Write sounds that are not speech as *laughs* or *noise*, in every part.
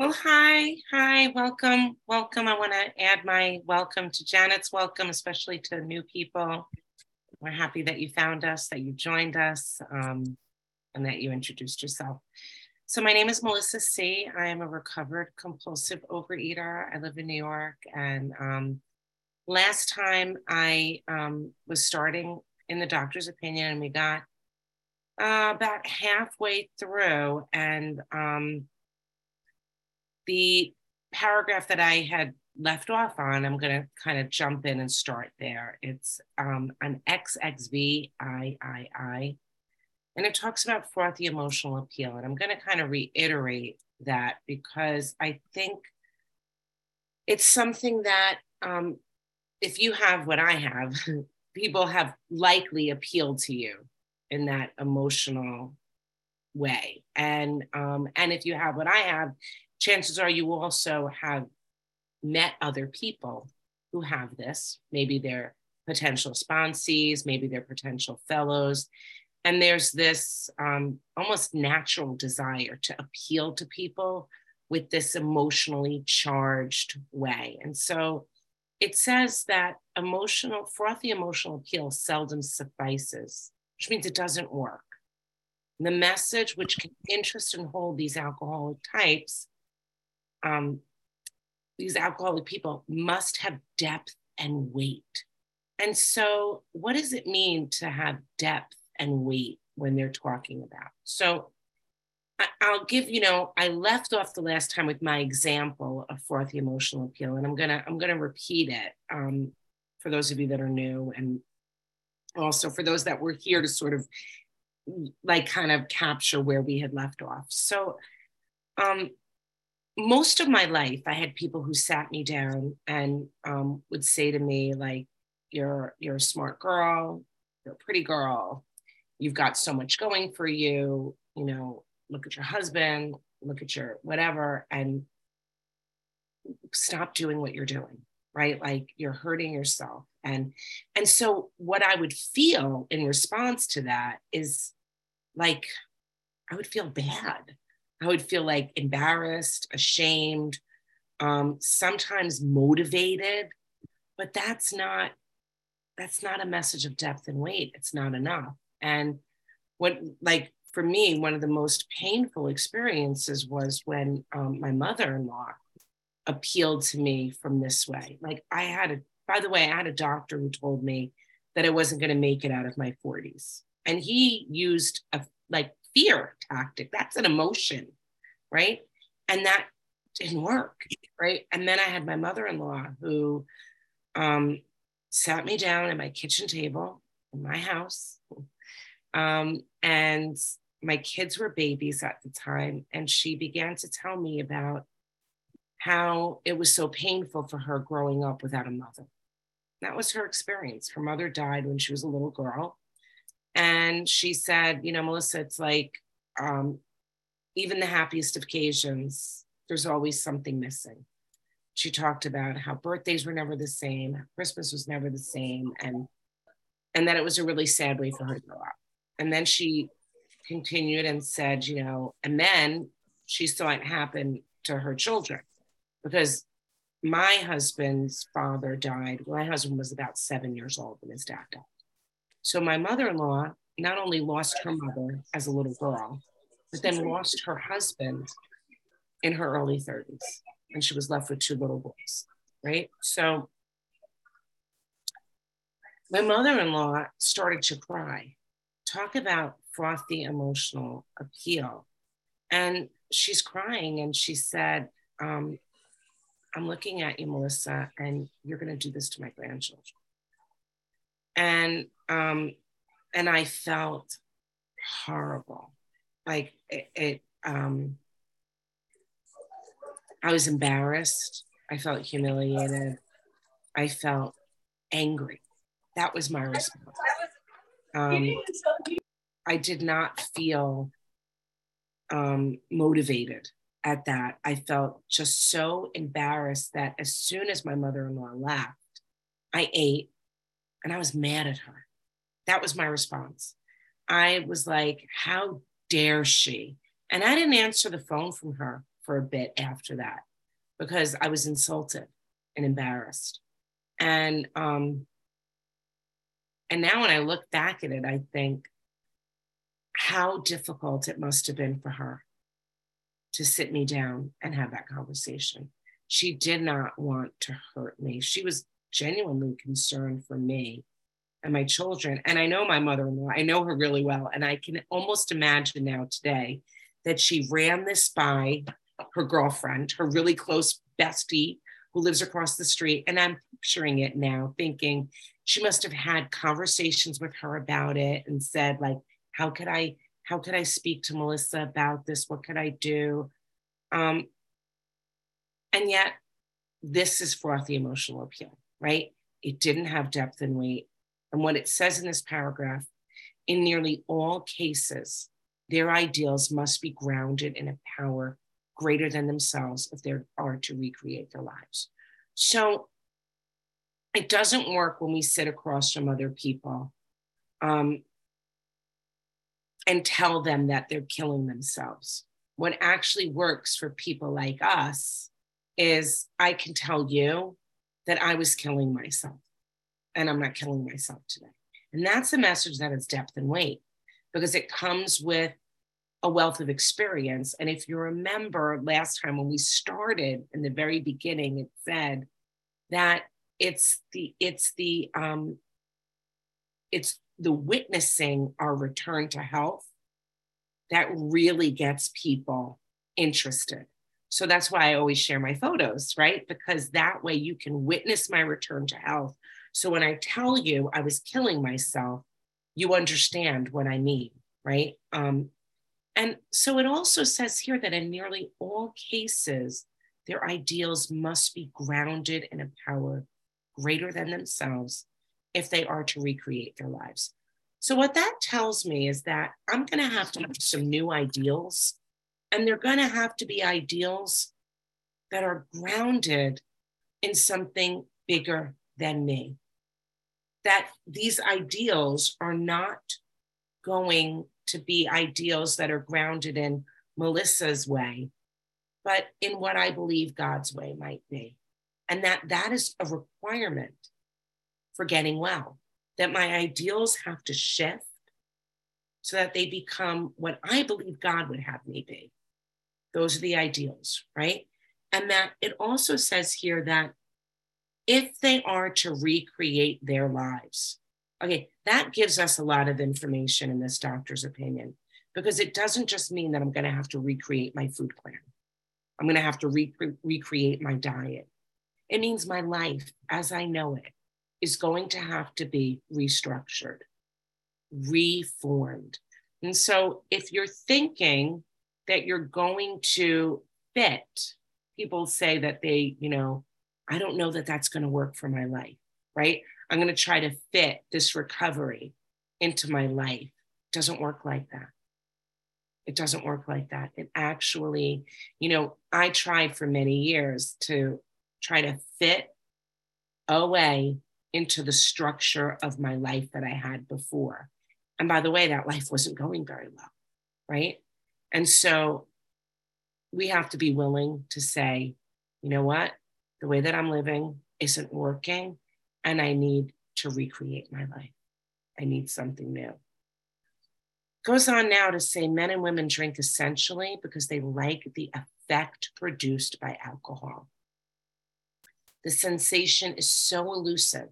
Well, hi, hi, welcome, welcome. I want to add my welcome to Janet's welcome, especially to new people. We're happy that you found us, that you joined us, um, and that you introduced yourself. So, my name is Melissa C. I am a recovered compulsive overeater. I live in New York. And um, last time I um, was starting in the doctor's opinion, and we got uh, about halfway through, and um, the paragraph that I had left off on, I'm going to kind of jump in and start there. It's um, an XXVIII, and it talks about frothy emotional appeal. And I'm going to kind of reiterate that because I think it's something that um, if you have what I have, *laughs* people have likely appealed to you in that emotional way. And um, and if you have what I have, chances are you also have met other people who have this. Maybe they're potential sponsees, maybe they're potential fellows. And there's this um, almost natural desire to appeal to people with this emotionally charged way. And so it says that emotional, frothy emotional appeal seldom suffices, which means it doesn't work. The message, which can interest and hold these alcoholic types, um, these alcoholic people must have depth and weight. And so, what does it mean to have depth and weight when they're talking about? So, I'll give you know I left off the last time with my example of frothy emotional appeal, and I'm gonna I'm gonna repeat it um, for those of you that are new, and also for those that were here to sort of like kind of capture where we had left off. So, um, most of my life, I had people who sat me down and um, would say to me, like, "You're you're a smart girl, you're a pretty girl, you've got so much going for you. You know, look at your husband, look at your whatever, and stop doing what you're doing." right? Like you're hurting yourself. And and so what i would feel in response to that is like i would feel bad I would feel like embarrassed, ashamed, um, sometimes motivated, but that's not that's not a message of depth and weight. It's not enough. And what like for me, one of the most painful experiences was when um, my mother-in-law appealed to me from this way. Like I had a, by the way, I had a doctor who told me that I wasn't going to make it out of my 40s. And he used a like fear tactic. That's an emotion, right? And that didn't work, right? And then I had my mother in law who um, sat me down at my kitchen table in my house. Um, and my kids were babies at the time. And she began to tell me about how it was so painful for her growing up without a mother. That was her experience. Her mother died when she was a little girl. And she said, you know, Melissa, it's like um, even the happiest of occasions, there's always something missing. She talked about how birthdays were never the same, Christmas was never the same, and and that it was a really sad way for her to grow up. And then she continued and said, you know, and then she saw it happen to her children because my husband's father died. My husband was about seven years old when his dad died. So my mother-in-law not only lost her mother as a little girl, but then lost her husband in her early 30s. And she was left with two little boys, right? So my mother-in-law started to cry. Talk about frothy emotional appeal. And she's crying and she said, um, I'm looking at you, Melissa, and you're going to do this to my grandchildren. And um, and I felt horrible. Like it, it um, I was embarrassed. I felt humiliated. I felt angry. That was my response. Um, I did not feel um, motivated at that. I felt just so embarrassed that as soon as my mother in law left, I ate and I was mad at her. That was my response. I was like, how dare she? And I didn't answer the phone from her for a bit after that because I was insulted and embarrassed. And um, and now when I look back at it, I think how difficult it must have been for her to sit me down and have that conversation. She did not want to hurt me. She was genuinely concerned for me and my children. And I know my mother in law, I know her really well. And I can almost imagine now today that she ran this by her girlfriend, her really close bestie who lives across the street. And I'm picturing it now, thinking she must have had conversations with her about it and said, like, how could I, how could I speak to Melissa about this? What could I do? Um, and yet, this is frothy emotional appeal, right? It didn't have depth and weight. And what it says in this paragraph, in nearly all cases, their ideals must be grounded in a power greater than themselves if they are to recreate their lives. So it doesn't work when we sit across from other people um, and tell them that they're killing themselves. What actually works for people like us is I can tell you that I was killing myself and I'm not killing myself today. And that's a message that has depth and weight because it comes with a wealth of experience. And if you remember last time when we started in the very beginning, it said that it's the it's the um it's the witnessing our return to health that really gets people interested. So that's why I always share my photos, right? Because that way you can witness my return to health so when I tell you I was killing myself, you understand what I mean, right? Um, and so it also says here that in nearly all cases, their ideals must be grounded in a power greater than themselves if they are to recreate their lives. So, what that tells me is that I'm going to have to have some new ideals, and they're going to have to be ideals that are grounded in something bigger than me that these ideals are not going to be ideals that are grounded in Melissa's way, but in what I believe God's way might be. And that that is a requirement for getting well, that my ideals have to shift so that they become what I believe God would have me be. Those are the ideals, right? And that it also says here that if they are to recreate their lives. Okay, that gives us a lot of information in this doctor's opinion because it doesn't just mean that I'm going to have to recreate my food plan. I'm going to have to re- recreate my diet. It means my life as I know it is going to have to be restructured, reformed. And so if you're thinking that you're going to fit, people say that they, you know, I don't know that that's going to work for my life, right? I'm going to try to fit this recovery into my life. It doesn't work like that. It doesn't work like that. It actually, you know, I tried for many years to try to fit OA into the structure of my life that I had before. And by the way, that life wasn't going very well, right? And so we have to be willing to say, you know what? The way that I'm living isn't working and I need to recreate my life. I need something new. Goes on now to say men and women drink essentially because they like the effect produced by alcohol. The sensation is so elusive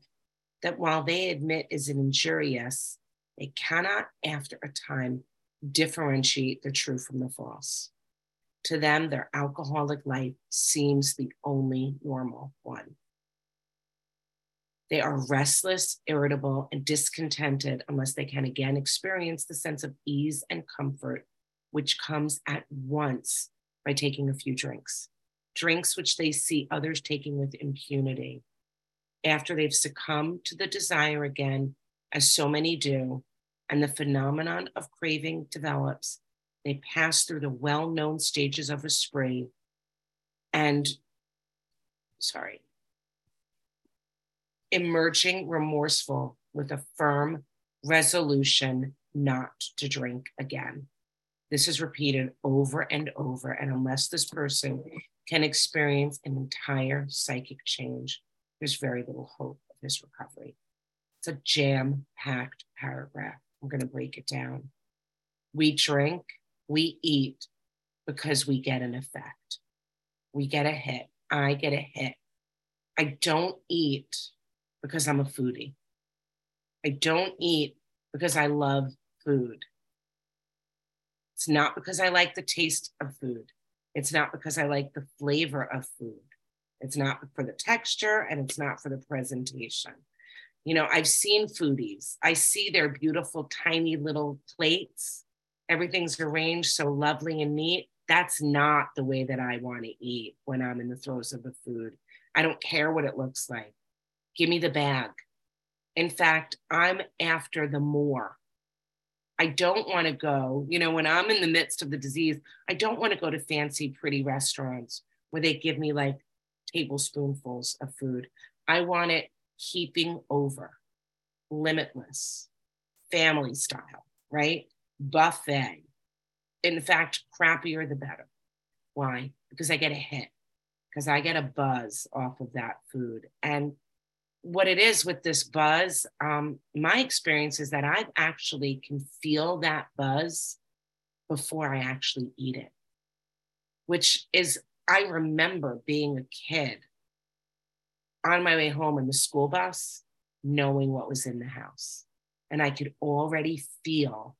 that while they admit is injurious, they cannot, after a time, differentiate the true from the false. To them, their alcoholic life seems the only normal one. They are restless, irritable, and discontented unless they can again experience the sense of ease and comfort, which comes at once by taking a few drinks. Drinks which they see others taking with impunity. After they've succumbed to the desire again, as so many do, and the phenomenon of craving develops, they pass through the well known stages of a spree and, sorry, emerging remorseful with a firm resolution not to drink again. This is repeated over and over. And unless this person can experience an entire psychic change, there's very little hope of his recovery. It's a jam packed paragraph. I'm going to break it down. We drink, we eat because we get an effect. We get a hit. I get a hit. I don't eat because I'm a foodie. I don't eat because I love food. It's not because I like the taste of food. It's not because I like the flavor of food. It's not for the texture and it's not for the presentation. You know, I've seen foodies. I see their beautiful, tiny little plates. Everything's arranged so lovely and neat. That's not the way that I want to eat when I'm in the throes of the food. I don't care what it looks like. Give me the bag. In fact, I'm after the more. I don't want to go, you know, when I'm in the midst of the disease, I don't want to go to fancy, pretty restaurants where they give me like tablespoonfuls of food. I want it heaping over, limitless, family style, right? Buffet. In fact, crappier the better. Why? Because I get a hit, because I get a buzz off of that food. And what it is with this buzz, um, my experience is that I actually can feel that buzz before I actually eat it, which is, I remember being a kid on my way home in the school bus, knowing what was in the house. And I could already feel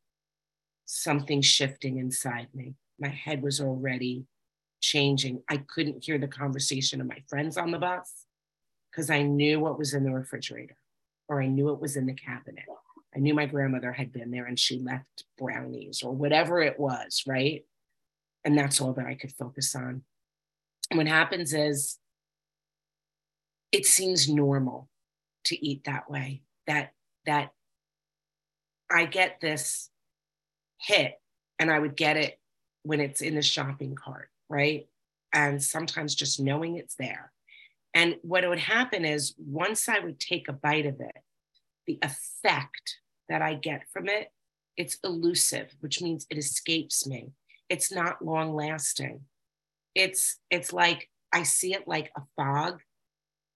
something shifting inside me. My head was already changing. I couldn't hear the conversation of my friends on the bus because I knew what was in the refrigerator or I knew it was in the cabinet. I knew my grandmother had been there and she left brownies or whatever it was, right? And that's all that I could focus on. What happens is it seems normal to eat that way. That that I get this hit and I would get it when it's in the shopping cart, right? And sometimes just knowing it's there and what would happen is once I would take a bite of it, the effect that I get from it, it's elusive, which means it escapes me. It's not long lasting. It's it's like I see it like a fog.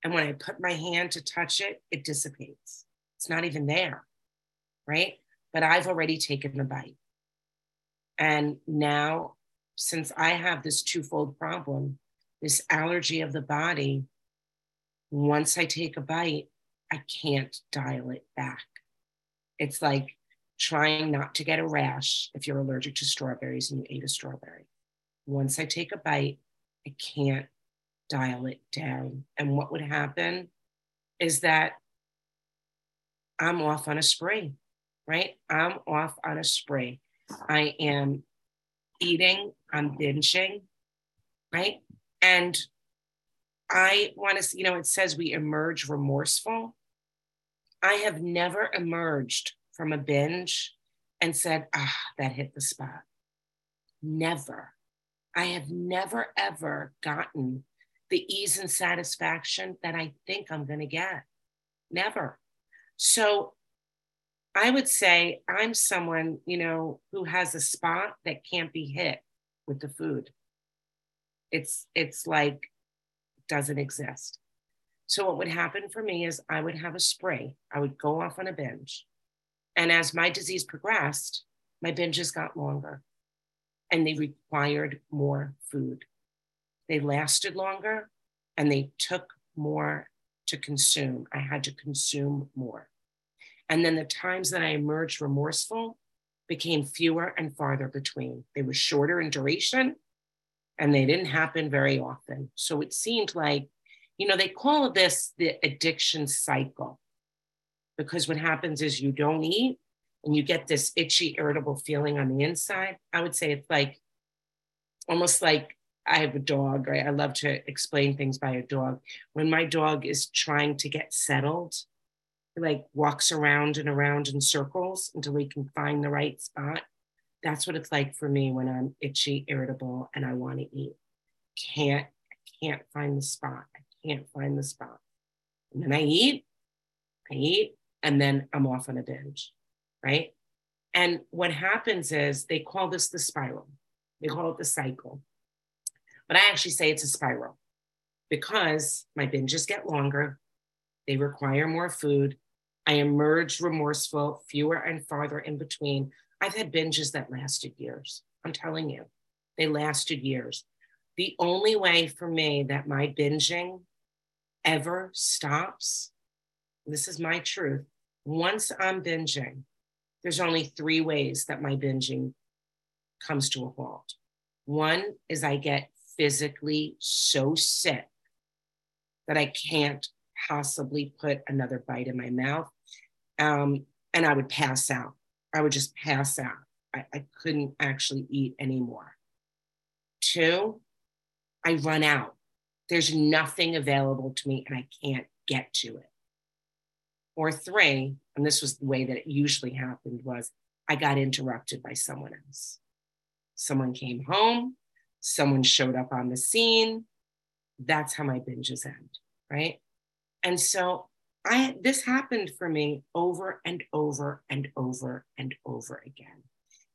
And when I put my hand to touch it, it dissipates. It's not even there. Right. But I've already taken the bite. And now, since I have this twofold problem, this allergy of the body once I take a bite, I can't dial it back. It's like trying not to get a rash if you're allergic to strawberries and you ate a strawberry. Once I take a bite, I can't dial it down. And what would happen is that I'm off on a spree, right? I'm off on a spree. I am eating, I'm binging, right? And I want to, you know, it says we emerge remorseful. I have never emerged from a binge and said, ah, that hit the spot. Never. I have never, ever gotten the ease and satisfaction that I think I'm going to get. Never. So I would say I'm someone, you know, who has a spot that can't be hit with the food. It's it's like doesn't exist. So what would happen for me is I would have a spray. I would go off on a binge. And as my disease progressed, my binges got longer and they required more food. They lasted longer and they took more to consume. I had to consume more. And then the times that I emerged remorseful became fewer and farther between. They were shorter in duration and they didn't happen very often. So it seemed like, you know, they call this the addiction cycle because what happens is you don't eat and you get this itchy, irritable feeling on the inside. I would say it's like almost like I have a dog, right? I love to explain things by a dog. When my dog is trying to get settled, like walks around and around in circles until he can find the right spot that's what it's like for me when I'm itchy, irritable, and I want to eat. Can't, can't find the spot. I can't find the spot. And then I eat, I eat, and then I'm off on a binge, right? And what happens is they call this the spiral, they call it the cycle. But I actually say it's a spiral because my binges get longer, they require more food. I emerge remorseful, fewer and farther in between. I've had binges that lasted years. I'm telling you, they lasted years. The only way for me that my binging ever stops, this is my truth. Once I'm binging, there's only three ways that my binging comes to a halt. One is I get physically so sick that I can't possibly put another bite in my mouth. Um, and I would pass out. I would just pass out. I, I couldn't actually eat anymore. Two, I run out. There's nothing available to me and I can't get to it. Or three, and this was the way that it usually happened was I got interrupted by someone else. Someone came home, someone showed up on the scene. That's how my binges end, right? And so I this happened for me over and over and over and over again.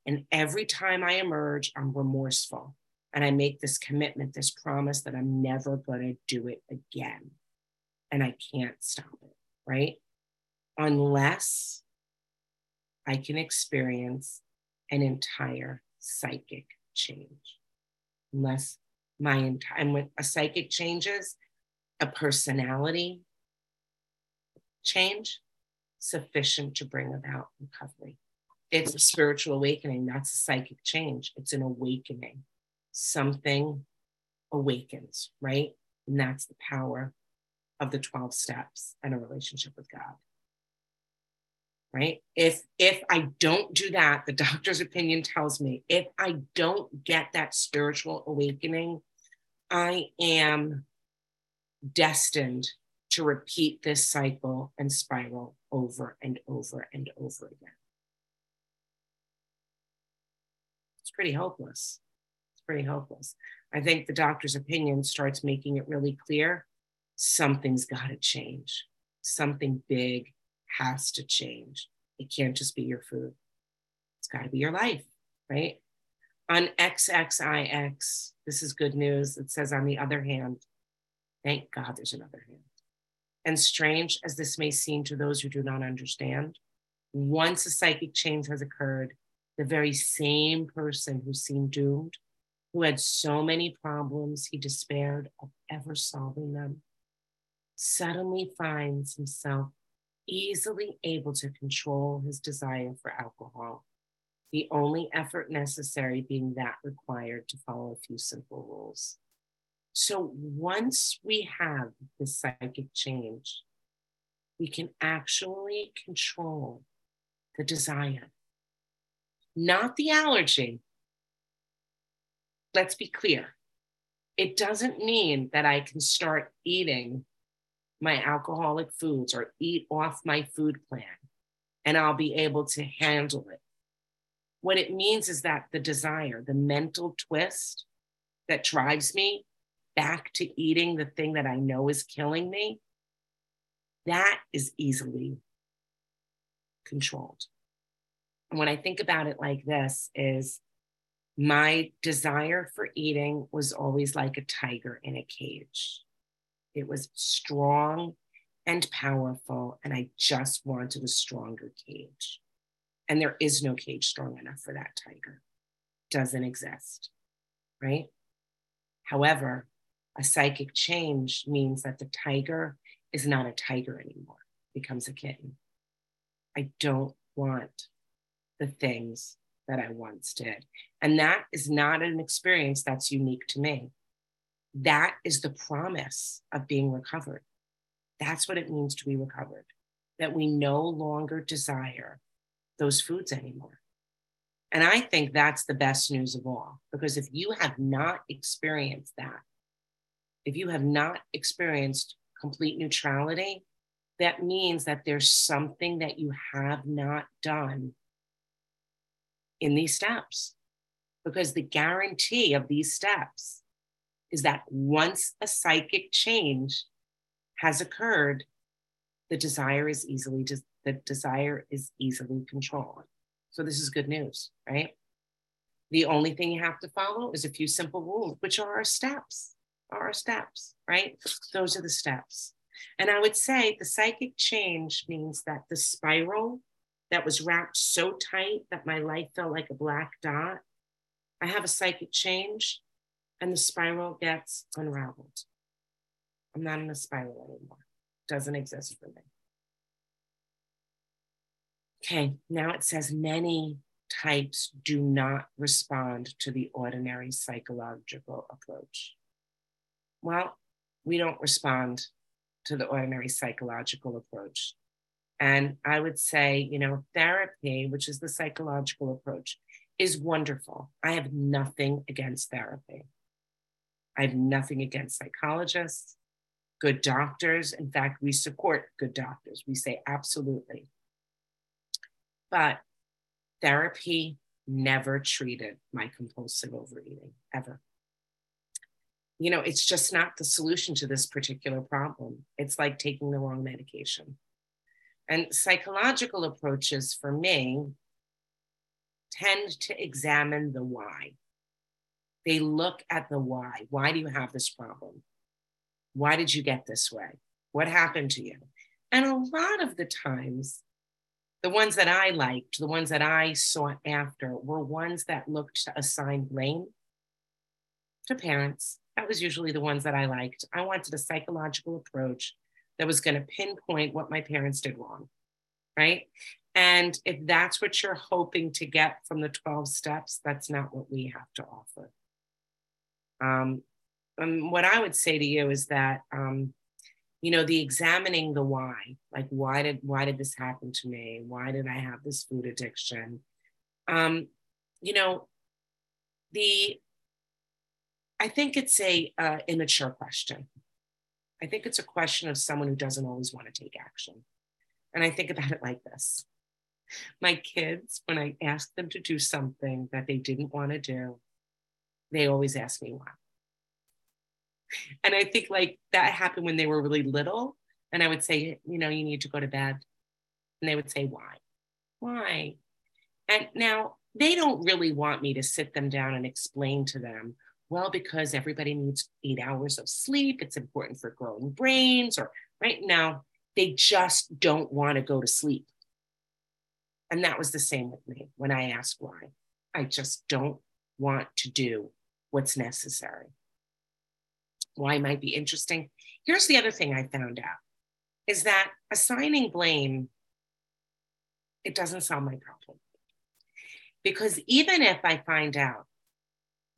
And every time I emerge, I'm remorseful. And I make this commitment, this promise that I'm never going to do it again. And I can't stop it, right? Unless I can experience an entire psychic change. Unless my entire, a psychic changes, a personality change sufficient to bring about recovery. It's a spiritual awakening. That's a psychic change. It's an awakening. Something awakens, right? And that's the power of the 12 steps and a relationship with God. Right? If if I don't do that, the doctor's opinion tells me if I don't get that spiritual awakening, I am destined to repeat this cycle and spiral over and over and over again. It's pretty hopeless. It's pretty hopeless. I think the doctor's opinion starts making it really clear something's got to change. Something big has to change. It can't just be your food, it's got to be your life, right? On XXIX, this is good news. It says, on the other hand, thank God there's another hand. And strange as this may seem to those who do not understand, once a psychic change has occurred, the very same person who seemed doomed, who had so many problems he despaired of ever solving them, suddenly finds himself easily able to control his desire for alcohol, the only effort necessary being that required to follow a few simple rules. So once we have the psychic change, we can actually control the desire, not the allergy. Let's be clear. It doesn't mean that I can start eating my alcoholic foods or eat off my food plan and I'll be able to handle it. What it means is that the desire, the mental twist that drives me back to eating the thing that I know is killing me, that is easily controlled. And when I think about it like this is my desire for eating was always like a tiger in a cage. It was strong and powerful, and I just wanted a stronger cage. And there is no cage strong enough for that tiger. Doesn't exist, right? However, a psychic change means that the tiger is not a tiger anymore, becomes a kitten. I don't want the things that I once did. And that is not an experience that's unique to me. That is the promise of being recovered. That's what it means to be recovered, that we no longer desire those foods anymore. And I think that's the best news of all, because if you have not experienced that, if you have not experienced complete neutrality, that means that there's something that you have not done in these steps. Because the guarantee of these steps is that once a psychic change has occurred, the desire is easily the desire is easily controlled. So this is good news, right? The only thing you have to follow is a few simple rules, which are our steps, are our steps, right? Those are the steps. And I would say the psychic change means that the spiral that was wrapped so tight that my life felt like a black dot, I have a psychic change and the spiral gets unraveled. I'm not in a spiral anymore. Doesn't exist for me. Okay, now it says many types do not respond to the ordinary psychological approach. Well, we don't respond to the ordinary psychological approach. And I would say, you know, therapy, which is the psychological approach, is wonderful. I have nothing against therapy. I have nothing against psychologists, good doctors. In fact, we support good doctors. We say absolutely. But therapy never treated my compulsive overeating, ever. You know, it's just not the solution to this particular problem. It's like taking the wrong medication. And psychological approaches for me tend to examine the why. They look at the why. Why do you have this problem? Why did you get this way? What happened to you? And a lot of the times, the ones that I liked, the ones that I sought after, were ones that looked to assign blame to parents. That was usually the ones that I liked. I wanted a psychological approach that was going to pinpoint what my parents did wrong. Right. And if that's what you're hoping to get from the 12 steps, that's not what we have to offer. Um, and what I would say to you is that, um, you know, the examining the why, like why did why did this happen to me? Why did I have this food addiction? Um, you know, the I think it's a uh, immature question. I think it's a question of someone who doesn't always want to take action. And I think about it like this my kids, when I ask them to do something that they didn't want to do, they always ask me why. And I think like that happened when they were really little. And I would say, you know, you need to go to bed. And they would say, why? Why? And now they don't really want me to sit them down and explain to them well, because everybody needs eight hours of sleep. It's important for growing brains, or right now, they just don't want to go to sleep. And that was the same with me when I asked why. I just don't want to do what's necessary. Why might be interesting. Here's the other thing I found out is that assigning blame, it doesn't solve my problem. Because even if I find out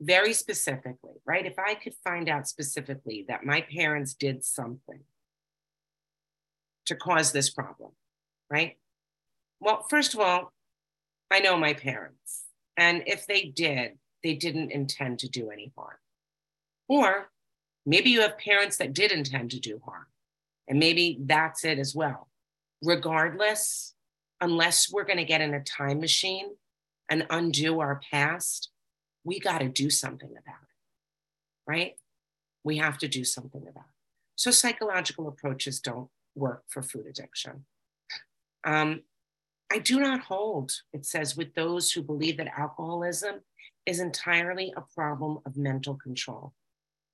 very specifically, right? If I could find out specifically that my parents did something to cause this problem, right? Well, first of all, I know my parents. And if they did, they didn't intend to do any harm. Or maybe you have parents that did intend to do harm. And maybe that's it as well. Regardless, unless we're going to get in a time machine and undo our past, we got to do something about it, right? We have to do something about it. So psychological approaches don't work for food addiction. Um, I do not hold, it says, with those who believe that alcoholism is entirely a problem of mental control.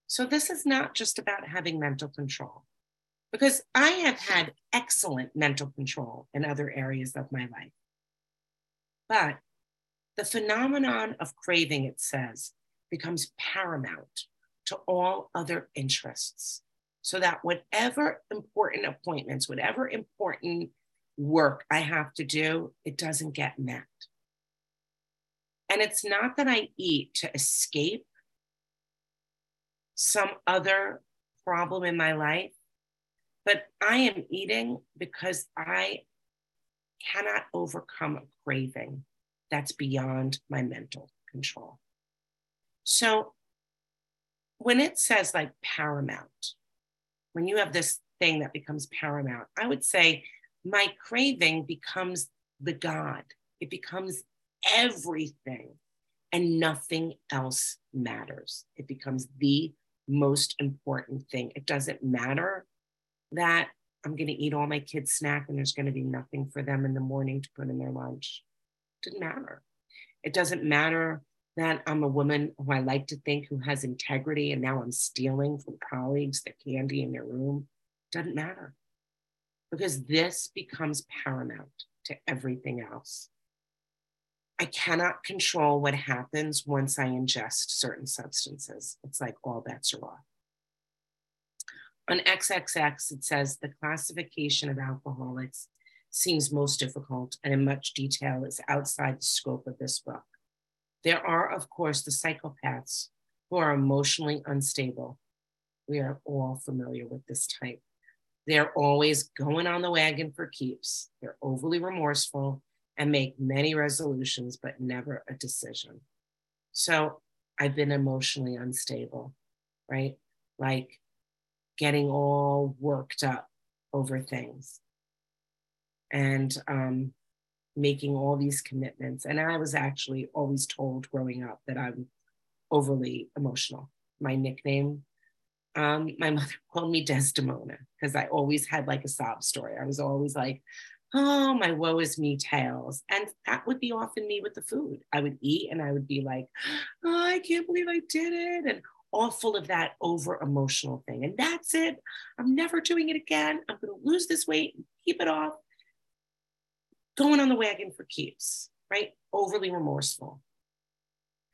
So this is not just about having mental control, because I have had excellent mental control in other areas of my life. But the phenomenon of craving, it says, becomes paramount to all other interests. So that whatever important appointments, whatever important work I have to do, it doesn't get met. And it's not that I eat to escape some other problem in my life, but I am eating because I cannot overcome a craving that's beyond my mental control. So when it says like paramount, when you have this thing that becomes paramount, I would say my craving becomes the God. It becomes everything and nothing else matters. It becomes the most important thing. It doesn't matter that I'm going to eat all my kids' snack and there's going to be nothing for them in the morning to put in their lunch Didn't matter. It doesn't matter that I'm a woman who I like to think who has integrity and now I'm stealing from colleagues the candy in their room. Doesn't matter because this becomes paramount to everything else. I cannot control what happens once I ingest certain substances. It's like all bets are off. On XXX, it says the classification of alcoholics seems most difficult and in much detail is outside the scope of this book. There are, of course, the psychopaths who are emotionally unstable. We are all familiar with this type. They're always going on the wagon for keeps. They're overly remorseful and make many resolutions, but never a decision. So I've been emotionally unstable, right? Like getting all worked up over things and um, making all these commitments. And I was actually always told growing up that I'm overly emotional. My nickname, um, my *laughs* mother called me Desdemona because I always had like a sob story. I was always like, oh, my woe is me tales. And that would be often me with the food. I would eat and I would be like, oh, I can't believe I did it. And all full of that over emotional thing. And that's it. I'm never doing it again. I'm going to lose this weight keep it off. Going on the wagon for keeps, right? Overly remorseful.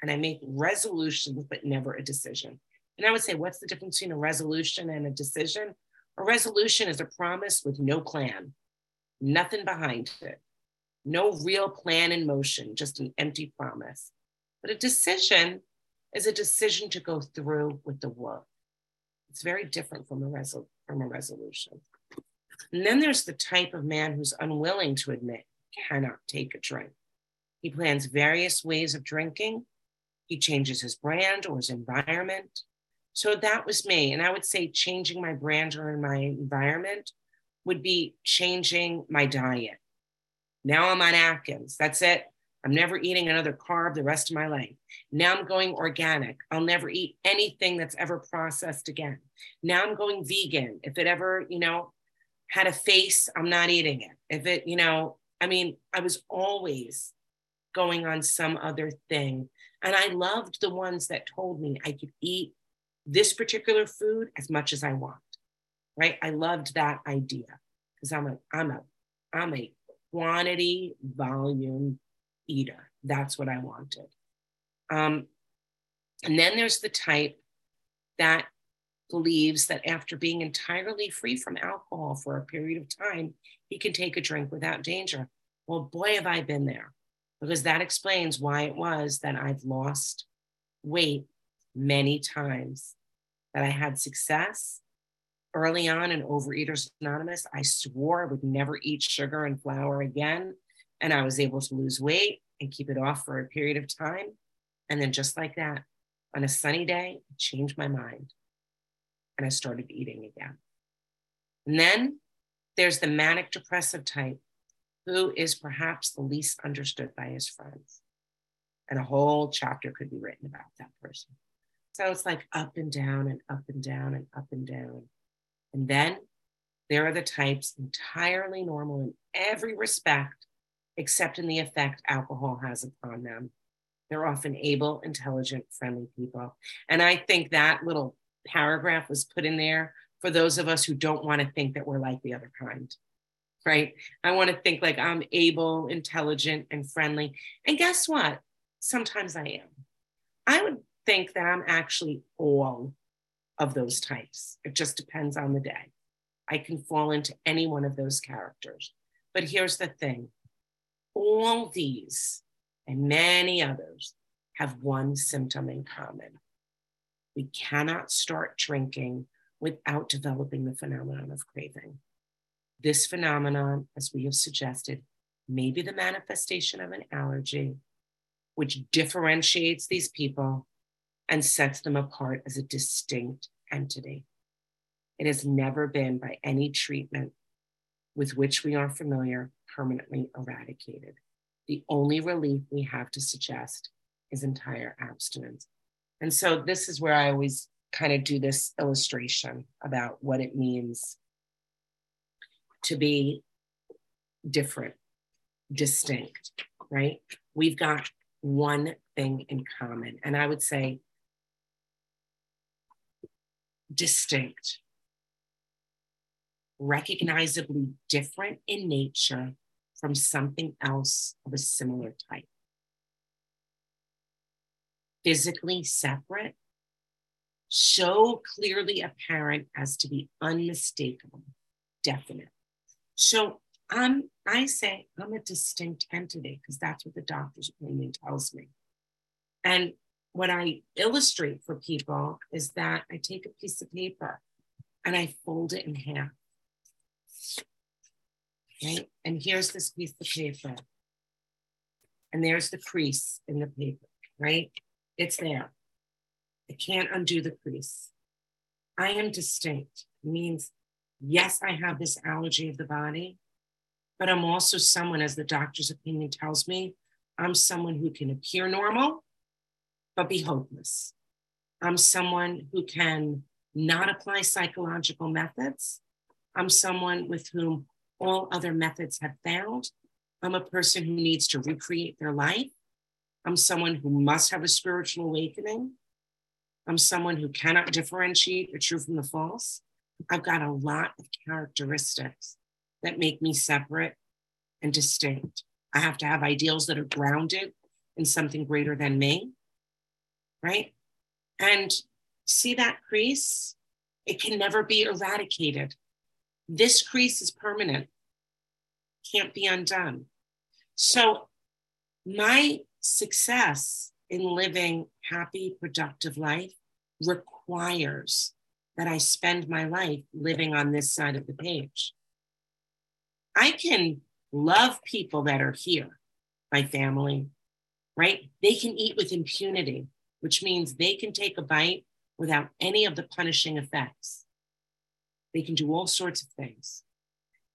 And I make resolutions, but never a decision. And I would say, what's the difference between a resolution and a decision? A resolution is a promise with no plan nothing behind it, no real plan in motion, just an empty promise. But a decision is a decision to go through with the work. It's very different from a, resol- from a resolution. And then there's the type of man who's unwilling to admit cannot take a drink. He plans various ways of drinking. He changes his brand or his environment. So that was me. And I would say changing my brand or my environment would be changing my diet. Now I'm on Atkins. That's it. I'm never eating another carb the rest of my life. Now I'm going organic. I'll never eat anything that's ever processed again. Now I'm going vegan. If it ever, you know, had a face, I'm not eating it. If it, you know, I mean, I was always going on some other thing. And I loved the ones that told me I could eat this particular food as much as I want right? I loved that idea because I'm a I'm a I'm a quantity volume eater. That's what I wanted. Um, and then there's the type that believes that after being entirely free from alcohol for a period of time, he can take a drink without danger. Well, boy, have I been there because that explains why it was that I've lost weight many times, that I had success early on in Overeaters Anonymous, I swore I would never eat sugar and flour again. And I was able to lose weight and keep it off for a period of time. And then, just like that, on a sunny day, I changed my mind and I started eating again. And then there's the manic depressive type who is perhaps the least understood by his friends. And a whole chapter could be written about that person. So it's like up and down and up and down and up and down. And then there are the types entirely normal in every respect, except in the effect alcohol has upon them. They're often able, intelligent, friendly people. And I think that little paragraph was put in there for those of us who don't want to think that we're like the other kind, right? I want to think like I'm able, intelligent, and friendly. And guess what? Sometimes I am. I would think that I'm actually all of those types. It just depends on the day. I can fall into any one of those characters. But here's the thing all these and many others have one symptom in common. We cannot start drinking without developing the phenomenon of craving. This phenomenon, as we have suggested, may be the manifestation of an allergy, which differentiates these people and sets them apart as a distinct entity. It has never been, by any treatment with which we are familiar, permanently eradicated. The only relief we have to suggest is entire abstinence. And so, this is where I always kind of do this illustration about what it means to be different, distinct, right? We've got one thing in common. And I would say distinct, recognizably different in nature from something else of a similar type. Physically separate, so clearly apparent as to be unmistakable, definite. So I'm, I say I'm a distinct entity because that's what the doctor's opinion tells me. And what I illustrate for people is that I take a piece of paper and I fold it in half. Right? And here's this piece of paper. And there's the crease in the paper, right? It's there. I can't undo the crease. I am distinct. Means, yes, I have this allergy of the body, but I'm also someone, as the doctor's opinion tells me, I'm someone who can appear normal but be hopeless. I'm someone who can not apply psychological methods. I'm someone with whom all other methods have failed. I'm a person who needs to recreate their life. I'm someone who must have a spiritual awakening. I'm someone who cannot differentiate the true from the false. I've got a lot of characteristics that make me separate and distinct. I have to have ideals that are grounded in something greater than me right? And see that crease? It can never be eradicated. This crease is permanent, can't be undone. So, my success in living happy, productive life requires that I spend my life living on this side of the page. I can love people that are here, my family, right? They can eat with impunity which means they can take a bite without any of the punishing effects. They can do all sorts of things.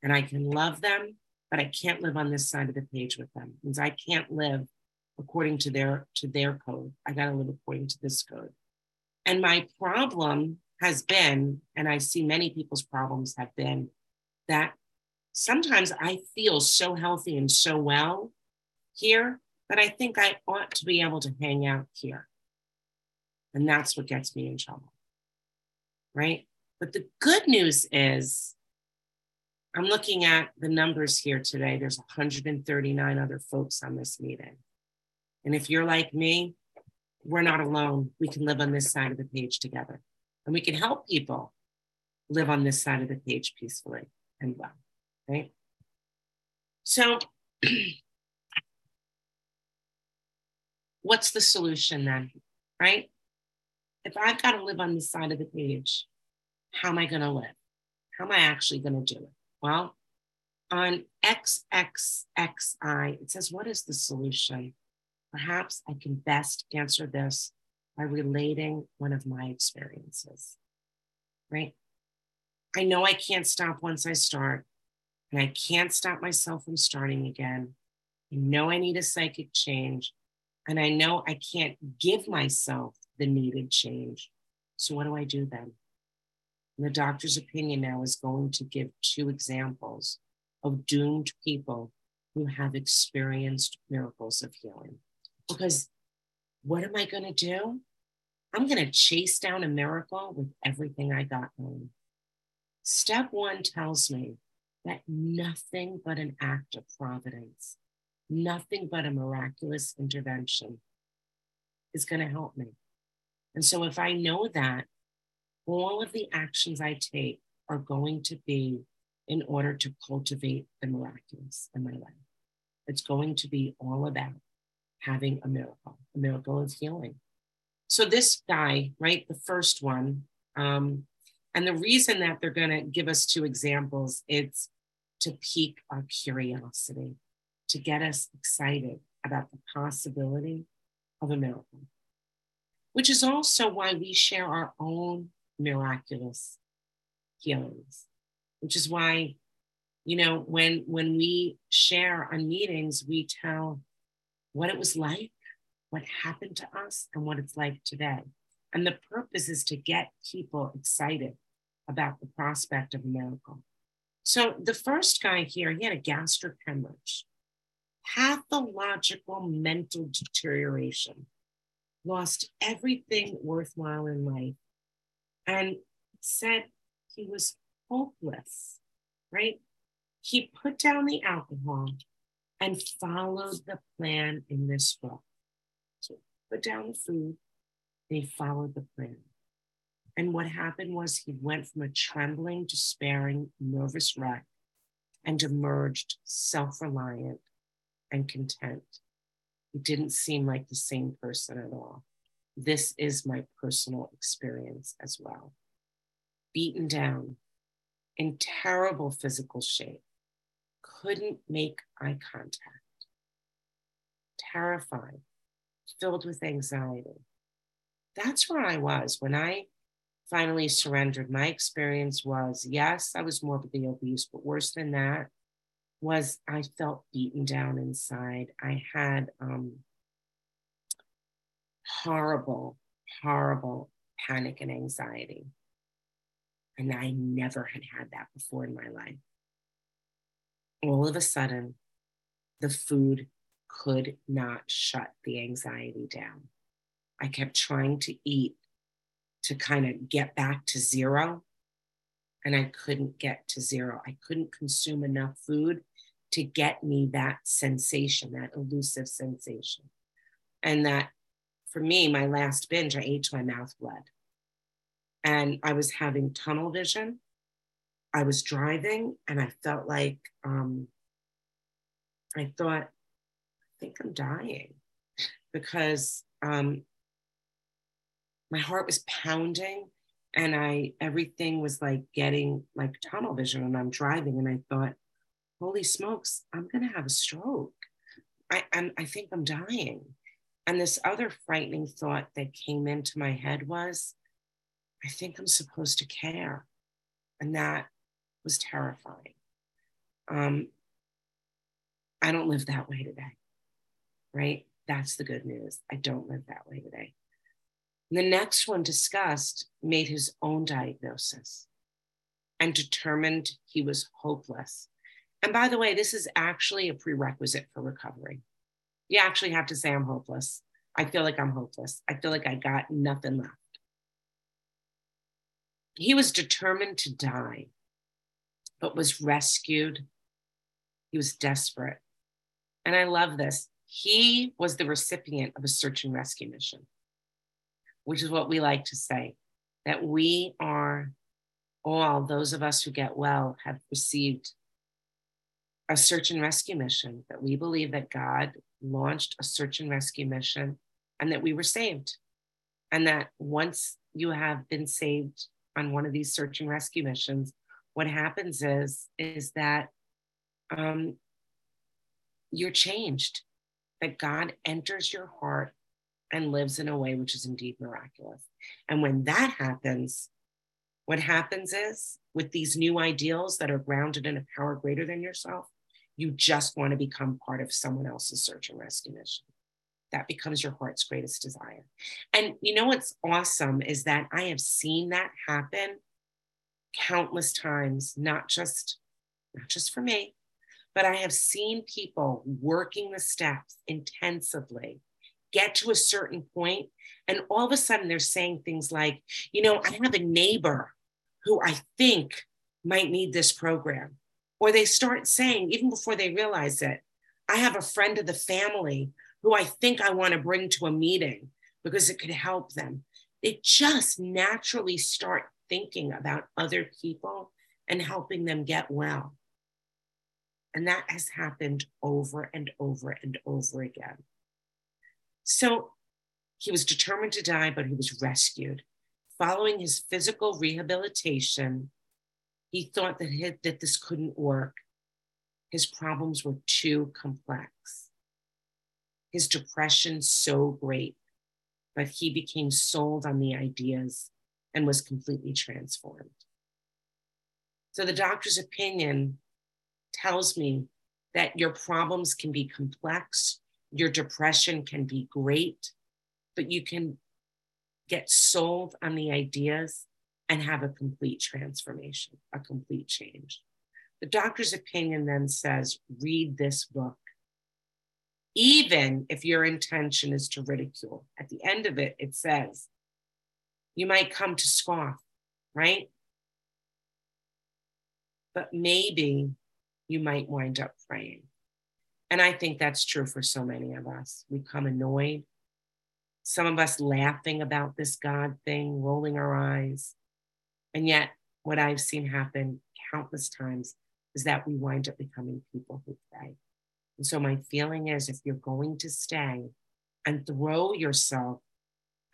And I can love them, but I can't live on this side of the page with them. Means I can't live according to their to their code. I got to live according to this code. And my problem has been, and I see many people's problems have been that sometimes I feel so healthy and so well here that I think I ought to be able to hang out here. And that's what gets me in trouble. Right. But the good news is, I'm looking at the numbers here today. There's 139 other folks on this meeting. And if you're like me, we're not alone. We can live on this side of the page together. And we can help people live on this side of the page peacefully and well. Right. So, *clears throat* what's the solution then? Right? if I've got to live on this side of the page, how am I going to live? How am I actually going to do it? Well, on XXXI, it says, What is the solution? Perhaps I can best answer this by relating one of my experiences, right? I know I can't stop once I start, and I can't stop myself from starting again. I know I need a psychic change, and I know I can't give myself the needed change. So, what do I do then? And the doctor's opinion now is going to give two examples of doomed people who have experienced miracles of healing. Because what am I going to do? I'm going to chase down a miracle with everything I got home. Step one tells me that nothing but an act of providence, nothing but a miraculous intervention is going to help me. And so if I know that, all of the actions I take are going to be in order to cultivate the miraculous in my life. It's going to be all about having a miracle, a miracle of healing. So this guy, right, the first one, um, and the reason that they're going to give us two examples, it's to pique our curiosity, to get us excited about the possibility of a miracle which is also why we share our own miraculous healings, which is why, you know, when when we share on meetings, we tell what it was like, what happened to us, and what it's like today. And the purpose is to get people excited about the prospect of a miracle. So the first guy here, he had a gastric hemorrhage. pathological mental deterioration, lost everything worthwhile in life, and said he was hopeless, right? He put down the alcohol and followed the plan in this book. So put down the food, they followed the plan. And what happened was he went from a trembling, despairing, nervous wreck and emerged self reliant and content. He didn't seem like the same person at all. This is my personal experience as well. Beaten down, in terrible physical shape, couldn't make eye contact, terrified, filled with anxiety. That's where I was when I finally surrendered. My experience was yes, I was morbidly obese, but worse than that was I felt beaten down inside. I had um, horrible, horrible panic and anxiety. And I never had had that before in my life. All of a sudden, the food could not shut the anxiety down. I kept trying to eat to kind of get back to zero. And I couldn't get to zero. I couldn't consume enough food to get me that sensation, that elusive sensation. And that for me, my last binge, I ate till my mouth bled. And I was having tunnel vision. I was driving and I felt like um, I thought, I think I'm dying because um, my heart was pounding and I everything was like getting like tunnel vision and I'm driving and I thought, holy smokes, I'm gonna have a stroke. I I'm, I think I'm dying. And this other frightening thought that came into my head was, I think I'm supposed to care. And that was terrifying. Um, I don't live that way today, right? That's the good news. I don't live that way today. The next one discussed made his own diagnosis and determined he was hopeless. And by the way, this is actually a prerequisite for recovery. You actually have to say, I'm hopeless. I feel like I'm hopeless. I feel like I got nothing left. He was determined to die, but was rescued. He was desperate. And I love this. He was the recipient of a search and rescue mission which is what we like to say, that we are all, those of us who get well, have received a search and rescue mission, that we believe that God launched a search and rescue mission and that we were saved. And that once you have been saved on one of these search and rescue missions, what happens is, is that um, you're changed, that God enters your heart and lives in a way which is indeed miraculous. And when that happens, what happens is with these new ideals that are grounded in a power greater than yourself, you just want to become part of someone else's search and rescue mission. That becomes your heart's greatest desire. And you know what's awesome is that I have seen that happen countless times, not just not just for me, but I have seen people working the steps intensively get to a certain point and all of a sudden they're saying things like, you know, I have a neighbor who I think might need this program. Or they start saying, even before they realize it, I have a friend of the family who I think I want to bring to a meeting because it could help them. They just naturally start thinking about other people and helping them get well. And that has happened over and over and over again. So he was determined to die, but he was rescued. Following his physical rehabilitation, he thought that, he, that this couldn't work. His problems were too complex. His depression so great, but he became sold on the ideas and was completely transformed. So the doctor's opinion tells me that your problems can be complex, your depression can be great, but you can get sold on the ideas and have a complete transformation, a complete change. The doctor's opinion then says read this book even if your intention is to ridicule. At the end of it, it says, you might come to scoff, right? But maybe you might wind up praying. And I think that's true for so many of us. We come annoyed, some of us laughing about this God thing, rolling our eyes. And yet, what I've seen happen countless times is that we wind up becoming people who pray. And so, my feeling is if you're going to stay and throw yourself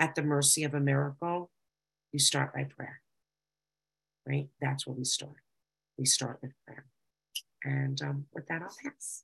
at the mercy of a miracle, you start by prayer, right? That's where we start. We start with prayer. And um, with that, I'll pass.